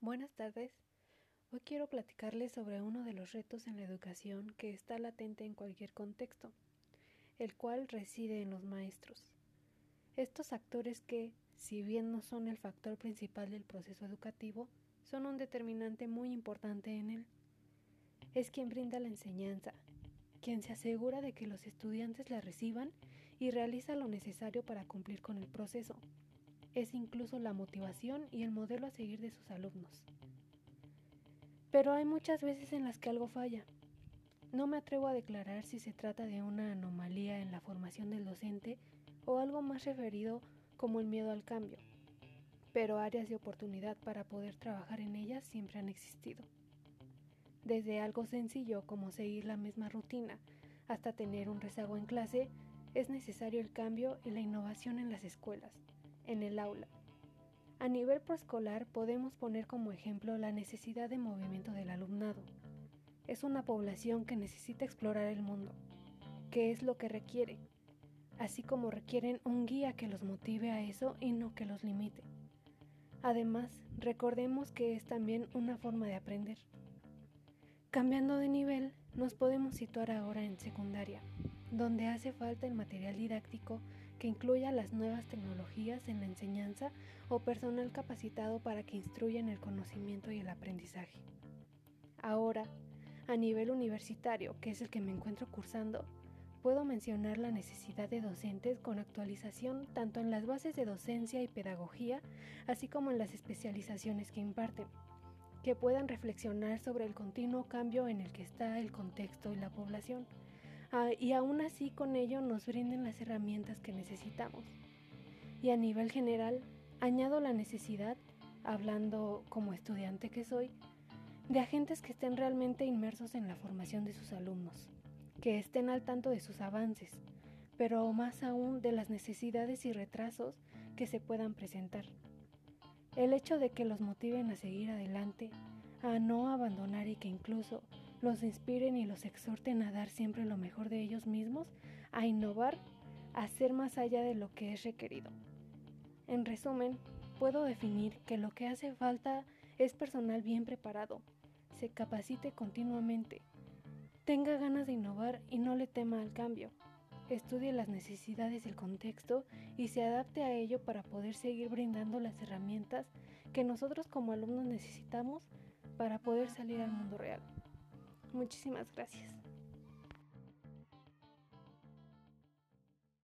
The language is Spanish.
Buenas tardes. Hoy quiero platicarles sobre uno de los retos en la educación que está latente en cualquier contexto, el cual reside en los maestros. Estos actores que, si bien no son el factor principal del proceso educativo, son un determinante muy importante en él. Es quien brinda la enseñanza, quien se asegura de que los estudiantes la reciban y realiza lo necesario para cumplir con el proceso es incluso la motivación y el modelo a seguir de sus alumnos. Pero hay muchas veces en las que algo falla. No me atrevo a declarar si se trata de una anomalía en la formación del docente o algo más referido como el miedo al cambio, pero áreas de oportunidad para poder trabajar en ellas siempre han existido. Desde algo sencillo como seguir la misma rutina hasta tener un rezago en clase, es necesario el cambio y la innovación en las escuelas en el aula. A nivel preescolar podemos poner como ejemplo la necesidad de movimiento del alumnado. Es una población que necesita explorar el mundo, que es lo que requiere, así como requieren un guía que los motive a eso y no que los limite. Además, recordemos que es también una forma de aprender. Cambiando de nivel, nos podemos situar ahora en secundaria, donde hace falta el material didáctico que incluya las nuevas tecnologías en la enseñanza o personal capacitado para que instruyan el conocimiento y el aprendizaje. Ahora, a nivel universitario, que es el que me encuentro cursando, puedo mencionar la necesidad de docentes con actualización tanto en las bases de docencia y pedagogía, así como en las especializaciones que imparten, que puedan reflexionar sobre el continuo cambio en el que está el contexto y la población Ah, y aún así con ello nos brinden las herramientas que necesitamos. Y a nivel general, añado la necesidad, hablando como estudiante que soy, de agentes que estén realmente inmersos en la formación de sus alumnos, que estén al tanto de sus avances, pero más aún de las necesidades y retrasos que se puedan presentar. El hecho de que los motiven a seguir adelante, a no abandonar y que incluso los inspiren y los exhorten a dar siempre lo mejor de ellos mismos, a innovar, a ser más allá de lo que es requerido. En resumen, puedo definir que lo que hace falta es personal bien preparado, se capacite continuamente, tenga ganas de innovar y no le tema al cambio, estudie las necesidades del contexto y se adapte a ello para poder seguir brindando las herramientas que nosotros como alumnos necesitamos para poder salir al mundo real. Muchísimas gracias.